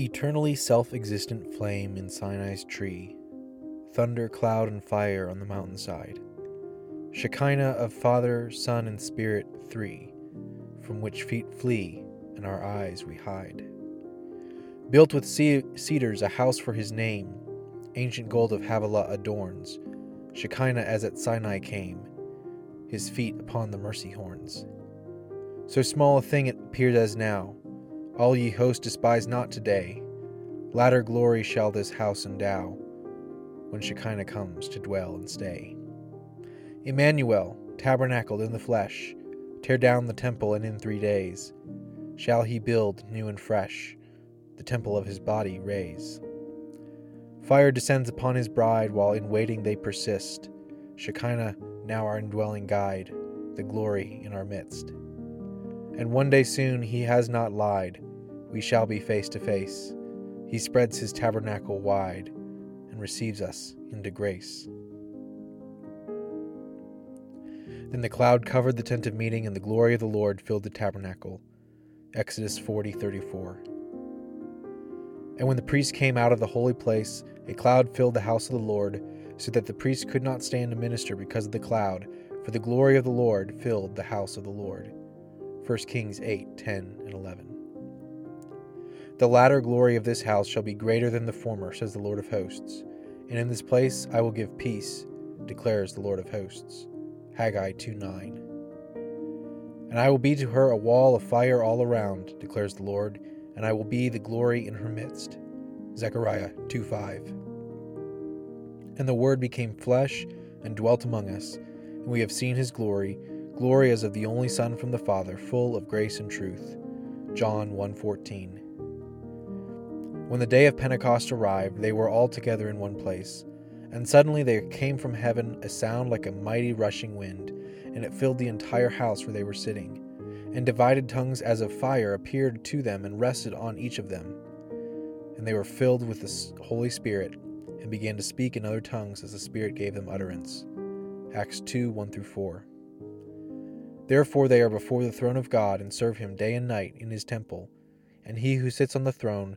Eternally self existent flame in Sinai's tree, thunder, cloud, and fire on the mountainside. Shekinah of Father, Son, and Spirit, three, from which feet flee and our eyes we hide. Built with cedars a house for his name, ancient gold of Havilah adorns, Shekinah as at Sinai came, his feet upon the mercy horns. So small a thing it appeared as now, all ye hosts despise not today. Latter glory shall this house endow, when Shekinah comes to dwell and stay. Emmanuel, tabernacled in the flesh, tear down the temple, and in three days shall he build new and fresh, the temple of his body raise. Fire descends upon his bride while in waiting they persist. Shekinah, now our indwelling guide, the glory in our midst. And one day soon he has not lied we shall be face to face. He spreads his tabernacle wide and receives us into grace. Then the cloud covered the tent of meeting, and the glory of the Lord filled the tabernacle. Exodus 40:34. And when the priest came out of the holy place, a cloud filled the house of the Lord, so that the priest could not stand to minister because of the cloud, for the glory of the Lord filled the house of the Lord. 1 Kings 8:10 and 11. The latter glory of this house shall be greater than the former, says the Lord of hosts. And in this place I will give peace, declares the Lord of hosts. Haggai 2 9. And I will be to her a wall of fire all around, declares the Lord, and I will be the glory in her midst. Zechariah 2 5. And the Word became flesh and dwelt among us, and we have seen his glory, glory as of the only Son from the Father, full of grace and truth. John 1:14. When the day of Pentecost arrived, they were all together in one place. And suddenly there came from heaven a sound like a mighty rushing wind, and it filled the entire house where they were sitting. And divided tongues as of fire appeared to them and rested on each of them. And they were filled with the Holy Spirit, and began to speak in other tongues as the Spirit gave them utterance. Acts 2 1 through 4. Therefore they are before the throne of God and serve him day and night in his temple, and he who sits on the throne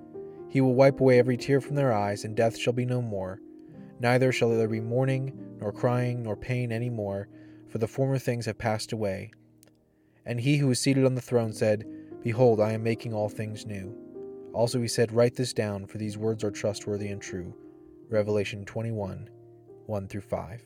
He will wipe away every tear from their eyes, and death shall be no more. Neither shall there be mourning, nor crying, nor pain any more, for the former things have passed away. And he who was seated on the throne said, Behold, I am making all things new. Also he said, Write this down, for these words are trustworthy and true. Revelation 21 1 through 5.